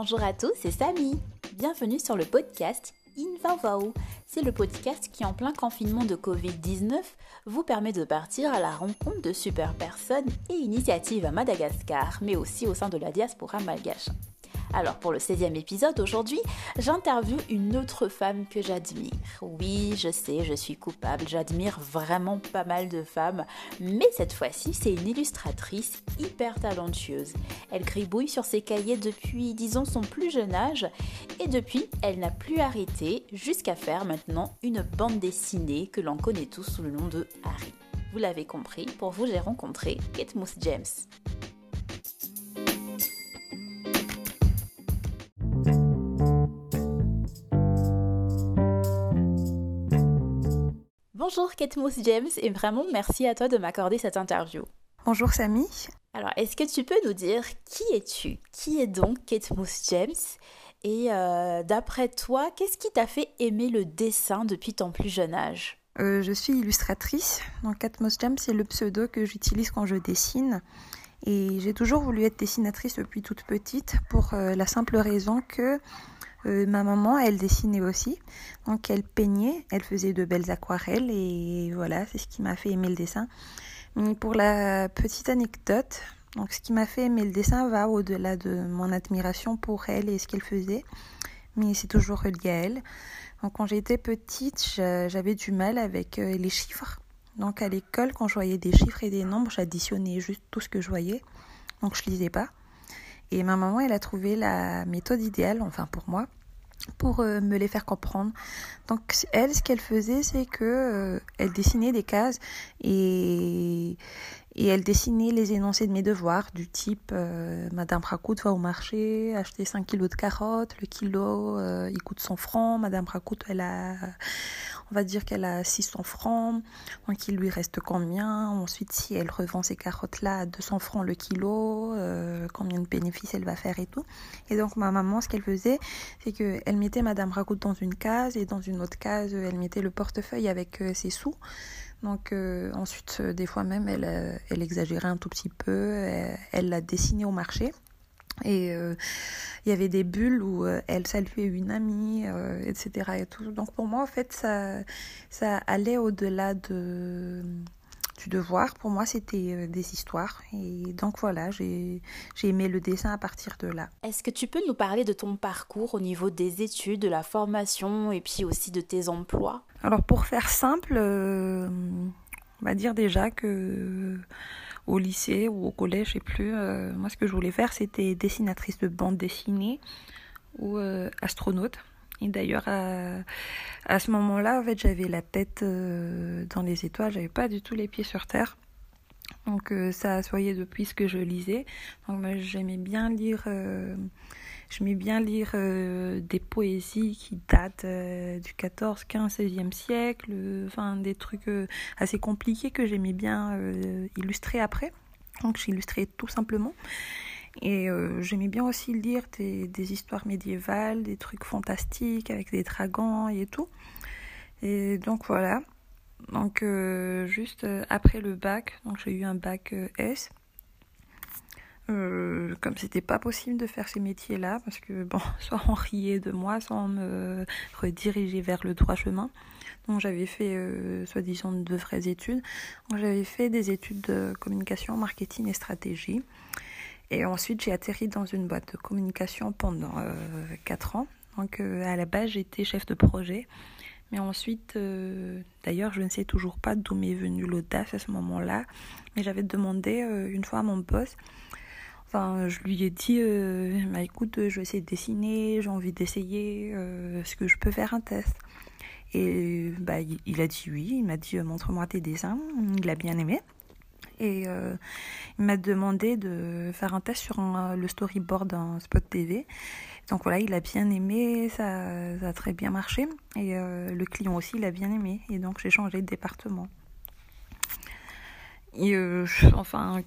Bonjour à tous, c'est Samy. Bienvenue sur le podcast Invavao. C'est le podcast qui, en plein confinement de Covid-19, vous permet de partir à la rencontre de super personnes et initiatives à Madagascar, mais aussi au sein de la diaspora malgache. Alors pour le 16e épisode aujourd'hui, j'interviewe une autre femme que j'admire. Oui, je sais, je suis coupable, j'admire vraiment pas mal de femmes, mais cette fois-ci, c'est une illustratrice hyper talentueuse. Elle gribouille sur ses cahiers depuis, disons, son plus jeune âge, et depuis, elle n'a plus arrêté jusqu'à faire maintenant une bande dessinée que l'on connaît tous sous le nom de Harry. Vous l'avez compris, pour vous j'ai rencontré Kate Moose James. Bonjour Kate Moose James et vraiment merci à toi de m'accorder cette interview. Bonjour Samy. Alors, est-ce que tu peux nous dire qui es-tu? Qui est donc Kate Moose James? Et euh, d'après toi, qu'est-ce qui t'a fait aimer le dessin depuis ton plus jeune âge? Euh, Je suis illustratrice. Donc Kate Moose James, c'est le pseudo que j'utilise quand je dessine. Et j'ai toujours voulu être dessinatrice depuis toute petite pour euh, la simple raison que euh, ma maman, elle dessinait aussi. Donc elle peignait, elle faisait de belles aquarelles et voilà, c'est ce qui m'a fait aimer le dessin. Mais pour la petite anecdote, donc ce qui m'a fait aimer le dessin va au-delà de mon admiration pour elle et ce qu'elle faisait, mais c'est toujours relié à elle. Donc quand j'étais petite, j'avais du mal avec euh, les chiffres. Donc à l'école, quand je voyais des chiffres et des nombres, j'additionnais juste tout ce que je voyais. Donc je lisais pas. Et ma maman, elle a trouvé la méthode idéale, enfin pour moi, pour euh, me les faire comprendre. Donc elle, ce qu'elle faisait, c'est que euh, elle dessinait des cases et et elle dessinait les énoncés de mes devoirs du type euh, Madame Racout va au marché acheter 5 kilos de carottes, le kilo il coûte 100 francs, Madame Racout elle a on va dire qu'elle a 600 francs, donc il lui reste combien Ensuite, si elle revend ces carottes-là à 200 francs le kilo, euh, combien de bénéfices elle va faire et tout. Et donc ma maman, ce qu'elle faisait, c'est qu'elle mettait Madame Ragout dans une case et dans une autre case, elle mettait le portefeuille avec euh, ses sous. Donc euh, ensuite, des fois même, elle, elle exagérait un tout petit peu, elle l'a dessiné au marché. Et euh, il y avait des bulles où euh, elle saluait une amie, euh, etc. Et tout. Donc pour moi, en fait, ça, ça allait au-delà de, du devoir. Pour moi, c'était des histoires. Et donc voilà, j'ai aimé le dessin à partir de là. Est-ce que tu peux nous parler de ton parcours au niveau des études, de la formation et puis aussi de tes emplois? Alors pour faire simple, on va dire déjà que au lycée ou au collège, je sais plus. Euh, moi, ce que je voulais faire, c'était dessinatrice de bande dessinée ou euh, astronaute. Et d'ailleurs, à, à, ce moment-là, en fait, j'avais la tête euh, dans les étoiles, j'avais pas du tout les pieds sur terre. Donc ça a depuis ce que je lisais. Donc j'aimais bien lire J'aimais bien lire euh, des poésies qui datent euh, du 14, 15, 16e siècle, enfin des trucs euh, assez compliqués que j'aimais bien illustrer après. Donc j'illustrais tout simplement. Et j'aimais bien aussi lire des, des, histoires médiévales, des trucs fantastiques avec des dragons et tout. Et donc voilà. Donc juste après le bac, donc j'ai eu un bac S. Euh, comme c'était pas possible de faire ces métiers-là, parce que bon, soit on riait de moi, soit on me redirigeait vers le droit chemin. Donc j'avais fait, euh, soi-disant, de vraies études. J'avais fait des études de communication, marketing et stratégie. Et ensuite, j'ai atterri dans une boîte de communication pendant euh, 4 ans. Donc euh, à la base, j'étais chef de projet. Mais ensuite, euh, d'ailleurs, je ne sais toujours pas d'où m'est venue l'audace à ce moment-là. Mais j'avais demandé une fois à mon boss Enfin, je lui ai dit, euh, bah, écoute, je vais essayer de dessiner, j'ai envie d'essayer, euh, est-ce que je peux faire un test? Et bah, il, a dit oui, il m'a dit, euh, montre-moi tes dessins, il a bien aimé. Et il m'a demandé de faire un test sur le storyboard d'un spot TV. Donc voilà, il a bien aimé, ça, a très bien marché. Et le client aussi, il a bien aimé. Et donc j'ai changé de département. Et euh, enfin,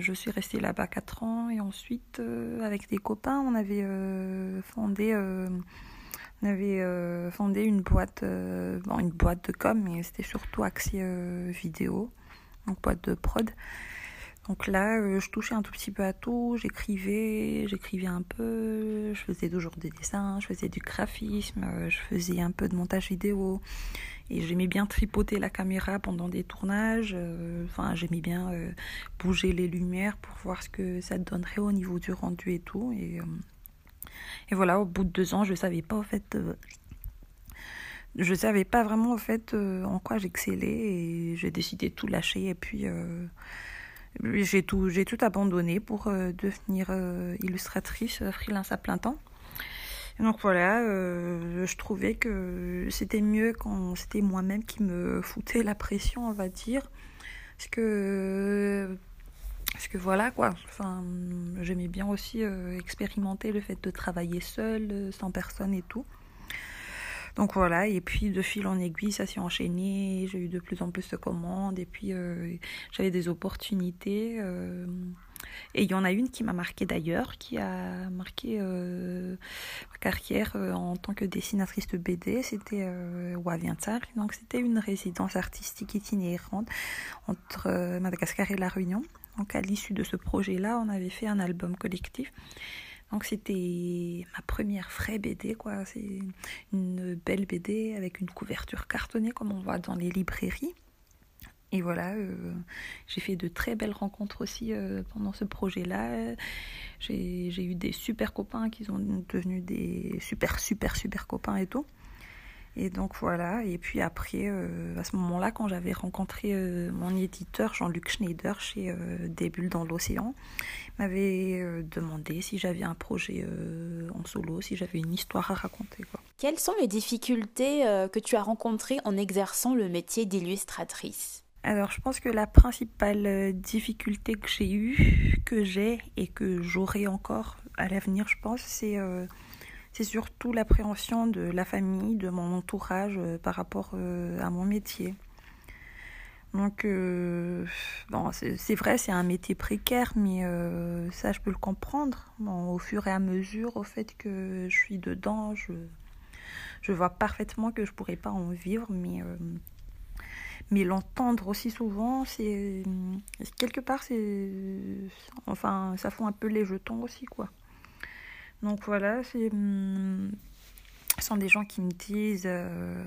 je suis restée là-bas 4 ans et ensuite, euh, avec des copains, on avait euh, fondé, on avait fondé une boîte, une boîte de com, mais c'était surtout axé vidéo, donc boîte de prod. Donc là, euh, je touchais un tout petit peu à tout, j'écrivais, j'écrivais un peu, je faisais toujours des dessins, je faisais du graphisme, euh, je faisais un peu de montage vidéo. Et j'aimais bien tripoter la caméra pendant des tournages. Euh, enfin, j'aimais bien bouger les lumières pour voir ce que ça donnerait au niveau du rendu et tout. Et, voilà, au bout de deux ans, je savais pas en fait je savais pas vraiment en en quoi j'excellais et j'ai décidé de tout lâcher et puis j'ai tout, j'ai tout abandonné pour euh, devenir euh, illustratrice euh, freelance à plein temps. donc voilà, je trouvais que c'était mieux quand c'était moi-même qui me foutais la pression, on va dire. Parce que, parce que voilà quoi, enfin, j'aimais bien aussi expérimenter le fait de travailler seule, sans personne et tout. Donc voilà, et puis de fil en aiguille, ça s'est enchaîné, j'ai eu de plus en plus de commandes, et puis euh, j'avais des opportunités. Euh, et il y en a une qui m'a marqué d'ailleurs, qui a marqué euh, ma carrière en tant que dessinatrice de BD, c'était euh, Donc c'était une résidence artistique itinérante entre Madagascar et La Réunion. Donc à l'issue de ce projet-là, on avait fait un album collectif. Donc c'était ma première vraie BD, quoi. C'est une belle BD avec une couverture cartonnée comme on voit dans les librairies. Et voilà, euh, j'ai fait de très belles rencontres aussi euh, pendant ce projet-là. J'ai eu des super copains qui sont devenus des super, super, super copains et tout. Et donc voilà, et puis après, euh, à ce moment-là, quand j'avais rencontré euh, mon éditeur Jean-Luc Schneider chez euh, Des Bulles dans l'océan, m'avait demandé si j'avais un projet en solo, si j'avais une histoire à raconter. Quoi. Quelles sont les difficultés que tu as rencontrées en exerçant le métier d'illustratrice? Alors, je pense que la principale difficulté que j'ai eue, que j'ai et que j'aurai encore à l'avenir, je pense, c'est c'est surtout l'appréhension de la famille, de mon entourage euh, par rapport euh, à mon métier. Donc, euh, c'est vrai, c'est un métier précaire, mais ça, je peux le comprendre. au fur et à mesure, au fait que je suis dedans, je, vois parfaitement que je pourrais pas en vivre, mais, mais l'entendre aussi souvent, c'est quelque part, c'est, enfin, ça fout un peu les jetons aussi, quoi. Donc voilà, c'est ce sont des gens qui me disent euh,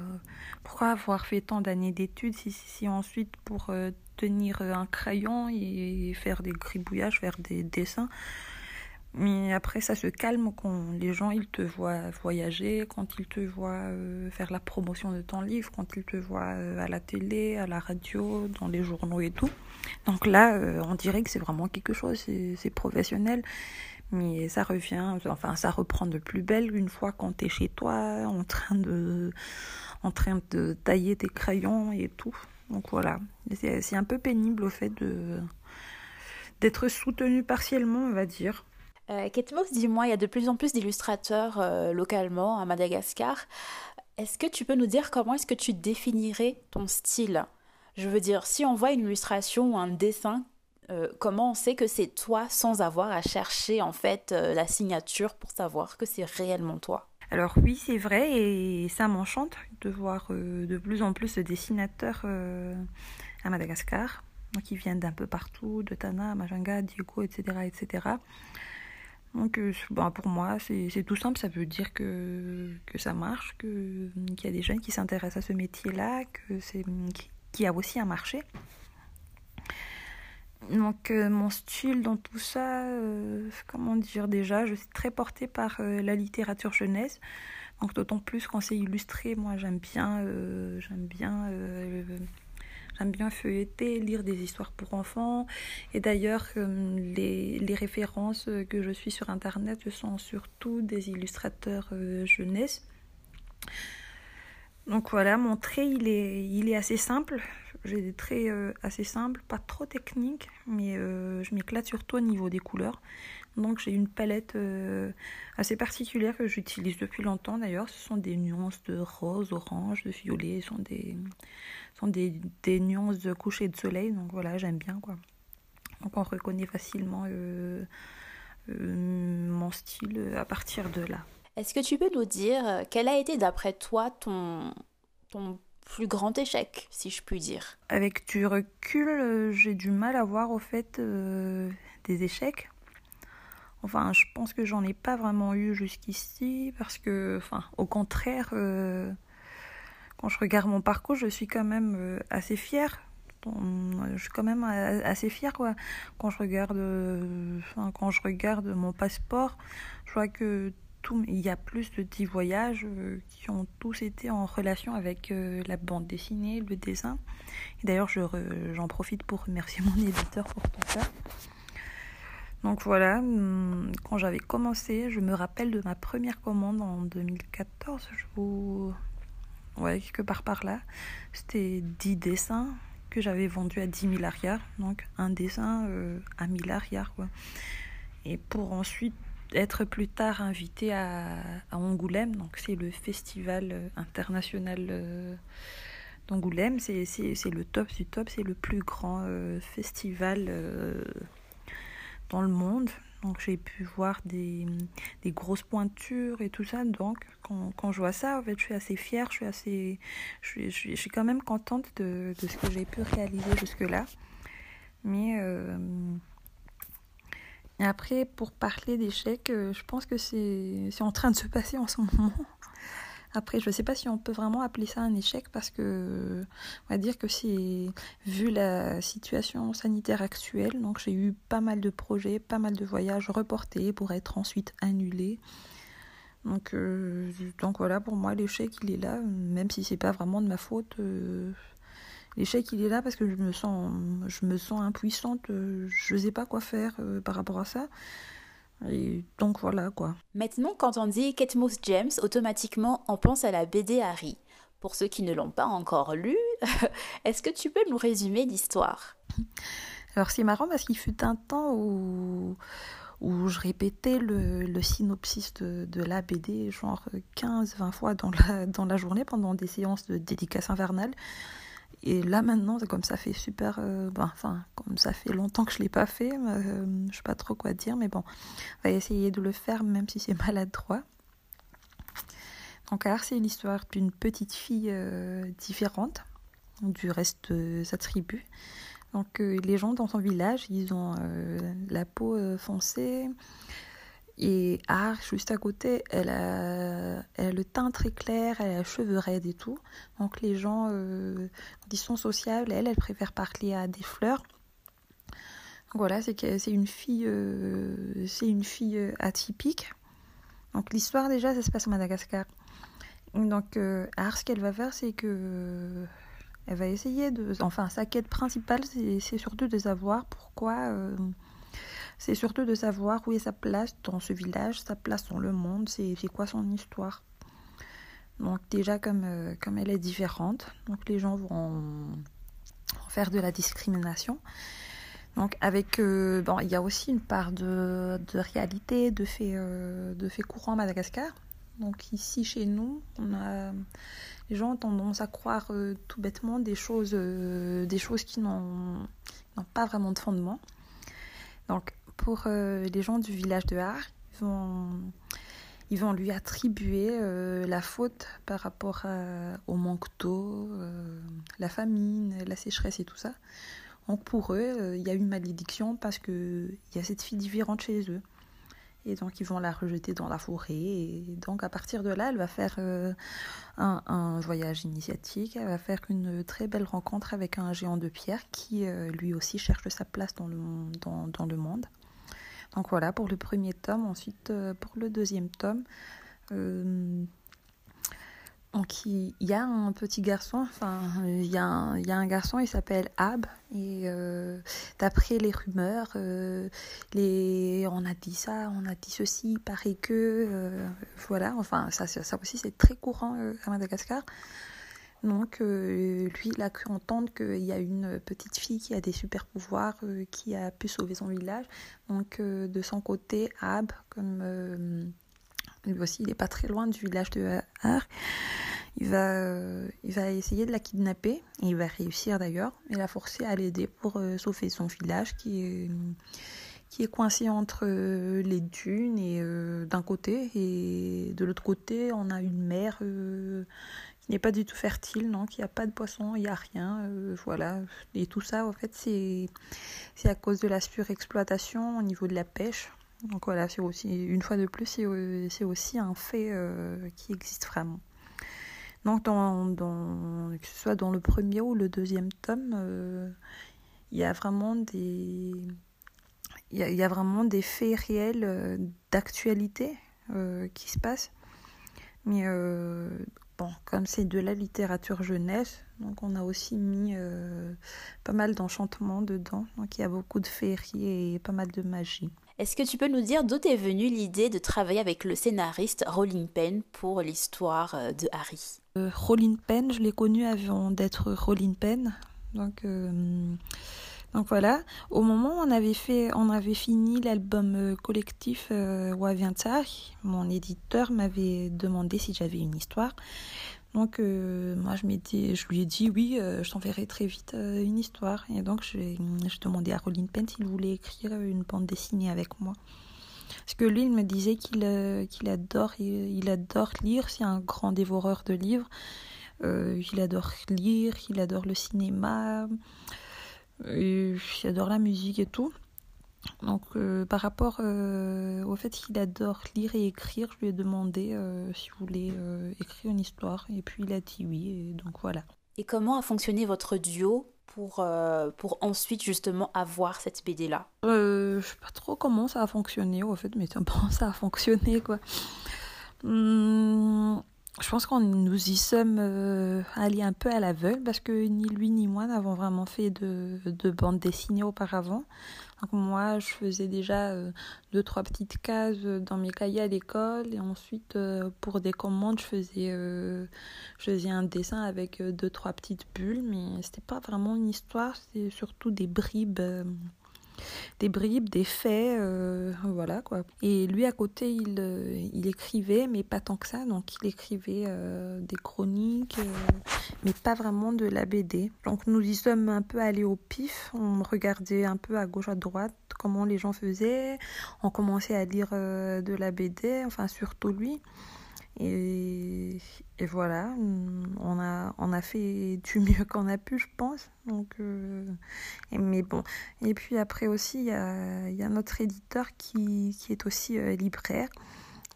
pourquoi avoir fait tant d'années d'études si, si, ensuite pour euh, tenir un crayon et faire des gribouillages, faire des dessins. Mais après, ça se calme quand les gens ils te voient voyager, quand ils te voient euh, faire la promotion de ton livre, quand ils te voient à la télé, à la radio, dans les journaux et tout. Donc là, on dirait que c'est vraiment quelque chose, c'est professionnel. Mais ça revient, enfin ça reprend de plus belle une fois qu'on est chez toi, en train de, en train de tailler tes crayons et tout. Donc voilà, c'est un peu pénible au fait d'être soutenu partiellement, on va dire. Euh, Ketmos, dis-moi, il y a de plus en plus d'illustrateurs euh, localement à Madagascar. Est-ce que tu peux nous dire comment est-ce que tu définirais ton style? Je veux dire, si on voit une illustration ou un dessin, euh, comment on sait que c'est toi sans avoir à chercher en fait euh, la signature pour savoir que c'est réellement toi? Alors oui, c'est vrai et ça m'enchante de voir de plus en plus de dessinateurs à Madagascar, qui viennent d'un peu partout, de Tana, Majanga, Diego, etc. etc. Donc bah, pour moi, c'est tout simple, ça veut dire que, que ça marche, qu'il y a des jeunes qui s'intéressent à ce métier-là, qu'il y a aussi un marché. Donc euh, mon style dans tout ça, euh, comment dire déjà, je suis très portée par euh, la littérature jeunesse. Donc d'autant plus quand c'est illustré, moi j'aime bien, j'aime bien, j'aime bien feuilleter, lire des histoires pour enfants. Et d'ailleurs les, les, références que je suis sur internet sont surtout des illustrateurs jeunesse. Donc voilà, mon trait il est, il est assez simple. J'ai des traits euh, assez simples, pas trop techniques, mais euh, je m'éclate surtout au niveau des couleurs. Donc j'ai une palette euh, assez particulière que j'utilise depuis longtemps d'ailleurs. Ce sont des nuances de rose, orange, de violet. Ce sont des, sont des, des nuances de coucher de soleil. Donc voilà, j'aime bien quoi. Donc on reconnaît facilement mon style à partir de là. Est-ce que tu peux nous dire quel a été d'après toi ton, ton plus grand échec, si je puis dire? Avec du recul, j'ai du mal à voir au fait des échecs. Enfin, je pense que j'en ai pas vraiment eu jusqu'ici parce que, enfin, au contraire, quand je regarde mon parcours, je suis quand même assez fière je suis quand même assez fière quoi. Quand je regarde, quand je regarde mon passeport, je vois que tout, il y a plus de 10 voyages euh, qui ont tous été en relation avec euh, la bande dessinée, le dessin. D'ailleurs, j'en profite pour remercier mon éditeur pour tout ça. Donc voilà, hum, quand j'avais commencé, je me rappelle de ma première commande en 2014, je vous... Ouais, quelque part par là. C'était 10 dessins que j'avais vendu à 10 000 arrières. Donc un dessin euh, à 1000 arrières. Quoi. Et pour ensuite être plus tard invité à, Angoulême, donc c'est le festival euh, international euh, d'Angoulême, c'est, le top du top, c'est le plus grand festival dans le monde. Donc j'ai pu voir des, des, grosses pointures et tout ça. Donc quand, quand, je vois ça, en fait, je suis assez fière, je suis assez, je suis, je suis, quand même contente de, de ce que j'ai pu réaliser jusque-là. Mais euh, après, pour parler d'échecs, euh, je pense que c'est en train de se passer en ce moment. Après, je ne sais pas si on peut vraiment appeler ça un échec parce que on va dire que c'est vu la situation sanitaire actuelle, donc j'ai eu pas mal de projets, pas mal de voyages reportés pour être ensuite annulés. Donc, euh, voilà, pour moi l'échec il est là, même si c'est pas vraiment de ma faute. Euh, l'échec il est là parce que je me sens, je me sens impuissante, euh, je ne sais pas quoi faire par rapport à ça. Et donc voilà quoi. Maintenant, quand on dit Ketmos James, automatiquement on pense à la BD Harry. Pour ceux qui ne l'ont pas encore lu, est-ce que tu peux nous résumer l'histoire? Alors c'est marrant parce qu'il fut un temps où, où je répétais le, le synopsis de, de, la BD genre 15-20 fois dans la, dans la journée pendant des séances de dédicace infernale. Et là maintenant, comme ça fait super, euh, ben, comme ça fait longtemps que je l'ai pas fait, euh, je sais pas trop quoi dire, mais bon, on va essayer de le faire même si c'est maladroit. Donc alors c'est l'histoire d'une petite fille euh, différente du reste de sa tribu. Donc les gens dans son village, ils ont la peau foncée, et Ar, juste à côté, elle a, elle le teint très clair, elle a les cheveux raides et tout. Donc les gens, euh, ils sont sociables, elle, elle préfère parler à des fleurs. voilà, c'est une fille, euh, une fille euh, atypique. Donc l'histoire déjà, ça se passe au Madagascar. Donc euh, ce qu'elle va faire, c'est que elle va essayer de, enfin sa quête principale, c'est surtout de savoir pourquoi c'est surtout de savoir où est sa place dans ce village, sa place dans le monde, c'est quoi son histoire. Donc déjà comme, euh, comme elle est différente, donc les gens vont faire de la discrimination. Donc avec euh, bon, il y a aussi une part de, de réalité, de faits euh, de fait courants à Madagascar. Donc ici chez nous, on a les gens ont tendance à croire tout bêtement des choses des choses qui n'ont pas vraiment de fondement. Donc pour euh, les gens du village de Har. Ils vont, ils vont lui attribuer euh, la faute par rapport au manque d'eau, euh, la famine, la sécheresse et tout ça. Donc pour eux, il y a une malédiction parce qu'il y a cette fille différente chez eux. Et donc ils vont la rejeter dans la forêt. Et donc à partir de là, elle va faire un, voyage initiatique. Elle va faire une très belle rencontre avec un géant de pierre qui lui aussi cherche sa place dans le, dans, dans le monde. Donc voilà pour le premier tome. Ensuite, euh, pour le deuxième tome, euh, donc il y a un petit garçon, enfin il y, garçon, il s'appelle Ab, et euh, d'après les rumeurs, les, on a dit ça, on a dit ceci, il paraît que, voilà, enfin ça aussi c'est très courant à Madagascar. Donc euh, lui, il a cru entendre qu'il y a une petite fille qui a des super pouvoirs, euh, qui a pu sauver son village. Donc euh, de son côté, Ab, comme lui aussi, il n'est pas très loin du village de Har, il va, il va essayer de la kidnapper, et il va réussir d'ailleurs, et la forcer à l'aider pour sauver son village qui est qui est coincé entre les dunes et d'un côté et de l'autre côté on a une mer il n'est pas du tout fertile, donc il n'y a pas de poisson, il n'y a rien, voilà. Et tout ça, en fait, c'est à cause de la surexploitation au niveau de la pêche. Donc voilà, c'est aussi, une fois de plus, c'est aussi un fait qui existe vraiment. Donc, dans, que ce soit dans le premier ou le deuxième tome, euh, il y a vraiment des, il y, a, vraiment des faits réels euh, d'actualité euh, qui se passent. Mais bon, comme c'est de la littérature jeunesse, donc on a aussi mis pas mal d'enchantement dedans. Donc il y a beaucoup de féerie et pas mal de magie. Est-ce que tu peux nous dire d'où est venue l'idée de travailler avec le scénariste Rolling Penn pour l'histoire de Harry? Euh, Rolling Penn, je l'ai connu avant d'être Rolling Penn. Donc, euh, donc voilà. Au moment où on avait, fait, on avait fini l'album euh, collectif euh, mon éditeur m'avait demandé si j'avais une histoire. Donc moi je, je lui ai dit oui, je t'enverrai très vite une histoire. Et donc je demandais à Rolling Penn s'il voulait écrire une bande dessinée avec moi. Parce que lui, il me disait qu'il euh, adore, il, adore lire, c'est un grand dévoreur de livres. Euh, il adore lire, il adore le cinéma, euh, il adore la musique et tout. Donc par rapport au fait qu'il adore lire et écrire, je lui ai demandé s'il voulait écrire une histoire et puis il a dit oui et donc voilà. Et comment a fonctionné votre duo pour, euh, pour ensuite justement avoir cette BD là euh, Je sais pas trop comment ça a fonctionné au fait, mais bon, ça a fonctionné quoi. Hum, je pense qu'on nous y sommes euh, allés un peu à l'aveugle parce que ni lui ni moi n'avons vraiment fait de, de bande dessinée auparavant. Moi, je faisais déjà euh, deux, trois petites cases dans mes cahiers à l'école et ensuite euh, pour des commandes, je faisais, je faisais un dessin avec deux, trois petites bulles, mais c'était pas vraiment une histoire, c'était surtout des bribes des bribes, des faits, euh, voilà quoi. Et lui à côté, il, euh, il écrivait, mais pas tant que ça, donc il écrivait euh, des chroniques, mais pas vraiment de la BD. Donc nous y sommes un peu allés au pif, on regardait un peu à gauche à droite comment les gens faisaient, on commençait à lire de la BD, enfin surtout lui. Et, voilà, on a, fait du mieux qu'on a pu, je pense. Donc, euh, mais bon. Et puis après aussi, il y a, y a, notre éditeur qui, est aussi euh, libraire.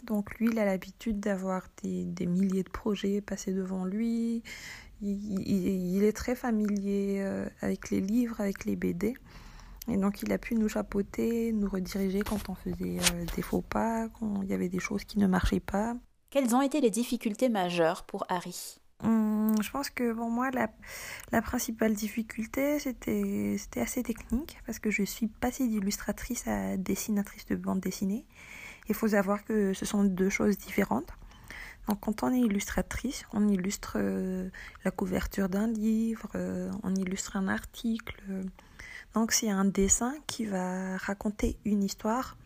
Donc lui, il a l'habitude d'avoir des, des, milliers de projets passés devant lui. Il, il, est très familier euh, avec les livres, avec les BD. Et donc il a pu nous chapeauter, nous rediriger quand on faisait des faux pas, quand il y avait des choses qui ne marchaient pas. Quelles ont été les difficultés majeures pour Harry? Hum, Je pense que pour moi, la, la principale difficulté, c'était assez technique, parce que je suis passée d'illustratrice à dessinatrice de bande dessinée. Il faut savoir que ce sont deux choses différentes. Donc, quand on est illustratrice, on illustre euh, la couverture d'un livre, euh, on illustre un article. Donc, c'est un dessin qui va raconter une histoire,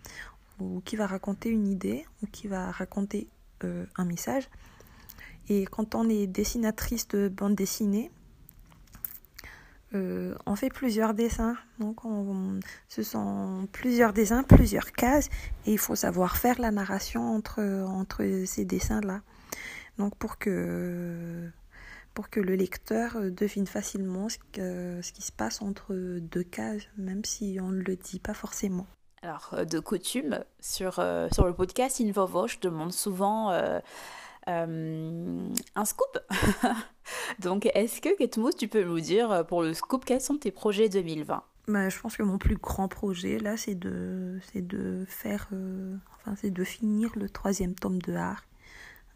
ou qui va raconter une idée, ou qui va raconter euh, un message. Et quand on est dessinatrice de bande dessinée, euh, on fait plusieurs dessins. Donc, on, ce sont plusieurs dessins, plusieurs cases, et il faut savoir faire la narration entre, entre ces dessins-là. Donc, pour que, pour que le lecteur devine facilement ce qui se passe entre deux cases, même si on ne le dit pas forcément. Alors, euh, de coutume, sur, euh, sur le podcast Invovo, je demande souvent euh, un scoop. Donc, est-ce que, Ketmous, tu peux nous dire pour le scoop, quels sont tes projets 2020 bah, je pense que mon plus grand projet là, c'est de, c'est de faire, enfin, c'est de finir le troisième tome de Art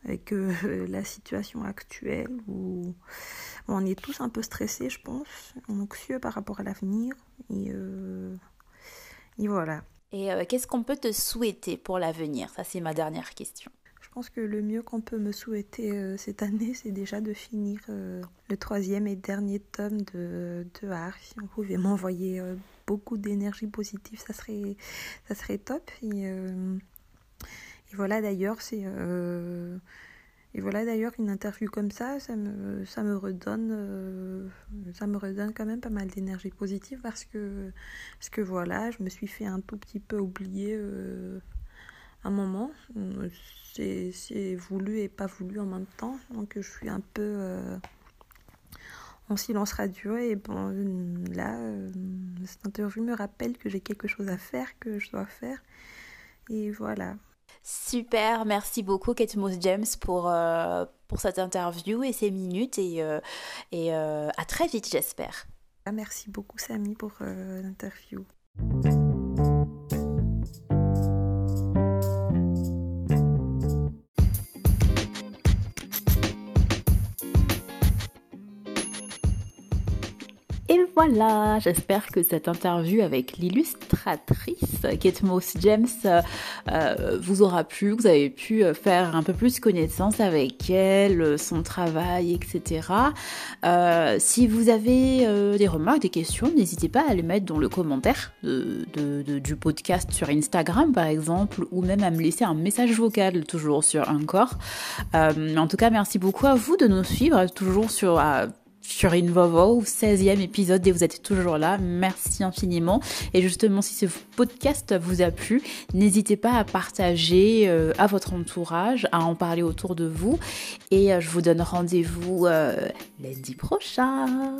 avec la situation actuelle où on est tous un peu stressés, je pense, anxieux par rapport à l'avenir et, et voilà. Et euh, qu'est-ce qu'on peut te souhaiter pour l'avenir? Ça, c'est ma dernière question. Je pense que le mieux qu'on peut me souhaiter euh, cette année, c'est déjà de finir euh, le troisième et dernier tome de, de. Si on pouvait m'envoyer beaucoup d'énergie positive, ça serait, ça serait top. Et voilà, d'ailleurs, c'est et voilà d'ailleurs une interview comme ça, ça me, ça me redonne, euh, ça me redonne quand même pas mal d'énergie positive parce que, parce que voilà, je me suis fait un tout petit peu oublier euh, un moment. C'est voulu et pas voulu en même temps. Donc je suis un peu en silence radio. Et bon, là, cette interview me rappelle que j'ai quelque chose à faire, que je dois faire. Et voilà. Super, merci beaucoup Kate James pour, euh, pour cette interview et ces minutes et, euh, euh, à très vite j'espère. Ah, merci beaucoup Samy pour l'interview. Voilà, j'espère que cette interview avec l'illustratrice Kate Moss James euh, vous aura plu, vous avez pu faire un peu plus connaissance avec elle, son travail, etc. Euh, si vous avez euh, des remarques, des questions, n'hésitez pas à les mettre dans le commentaire du podcast sur Instagram par exemple, ou même à me laisser un message vocal toujours sur Encore. en tout cas, merci beaucoup à vous de nous suivre toujours sur sur InVovo, 16e épisode et vous êtes toujours là. Merci infiniment. Et justement, si ce podcast vous a plu, n'hésitez pas à partager euh, à votre entourage, à en parler autour de vous. Et euh, je vous donne rendez-vous euh, lundi prochain.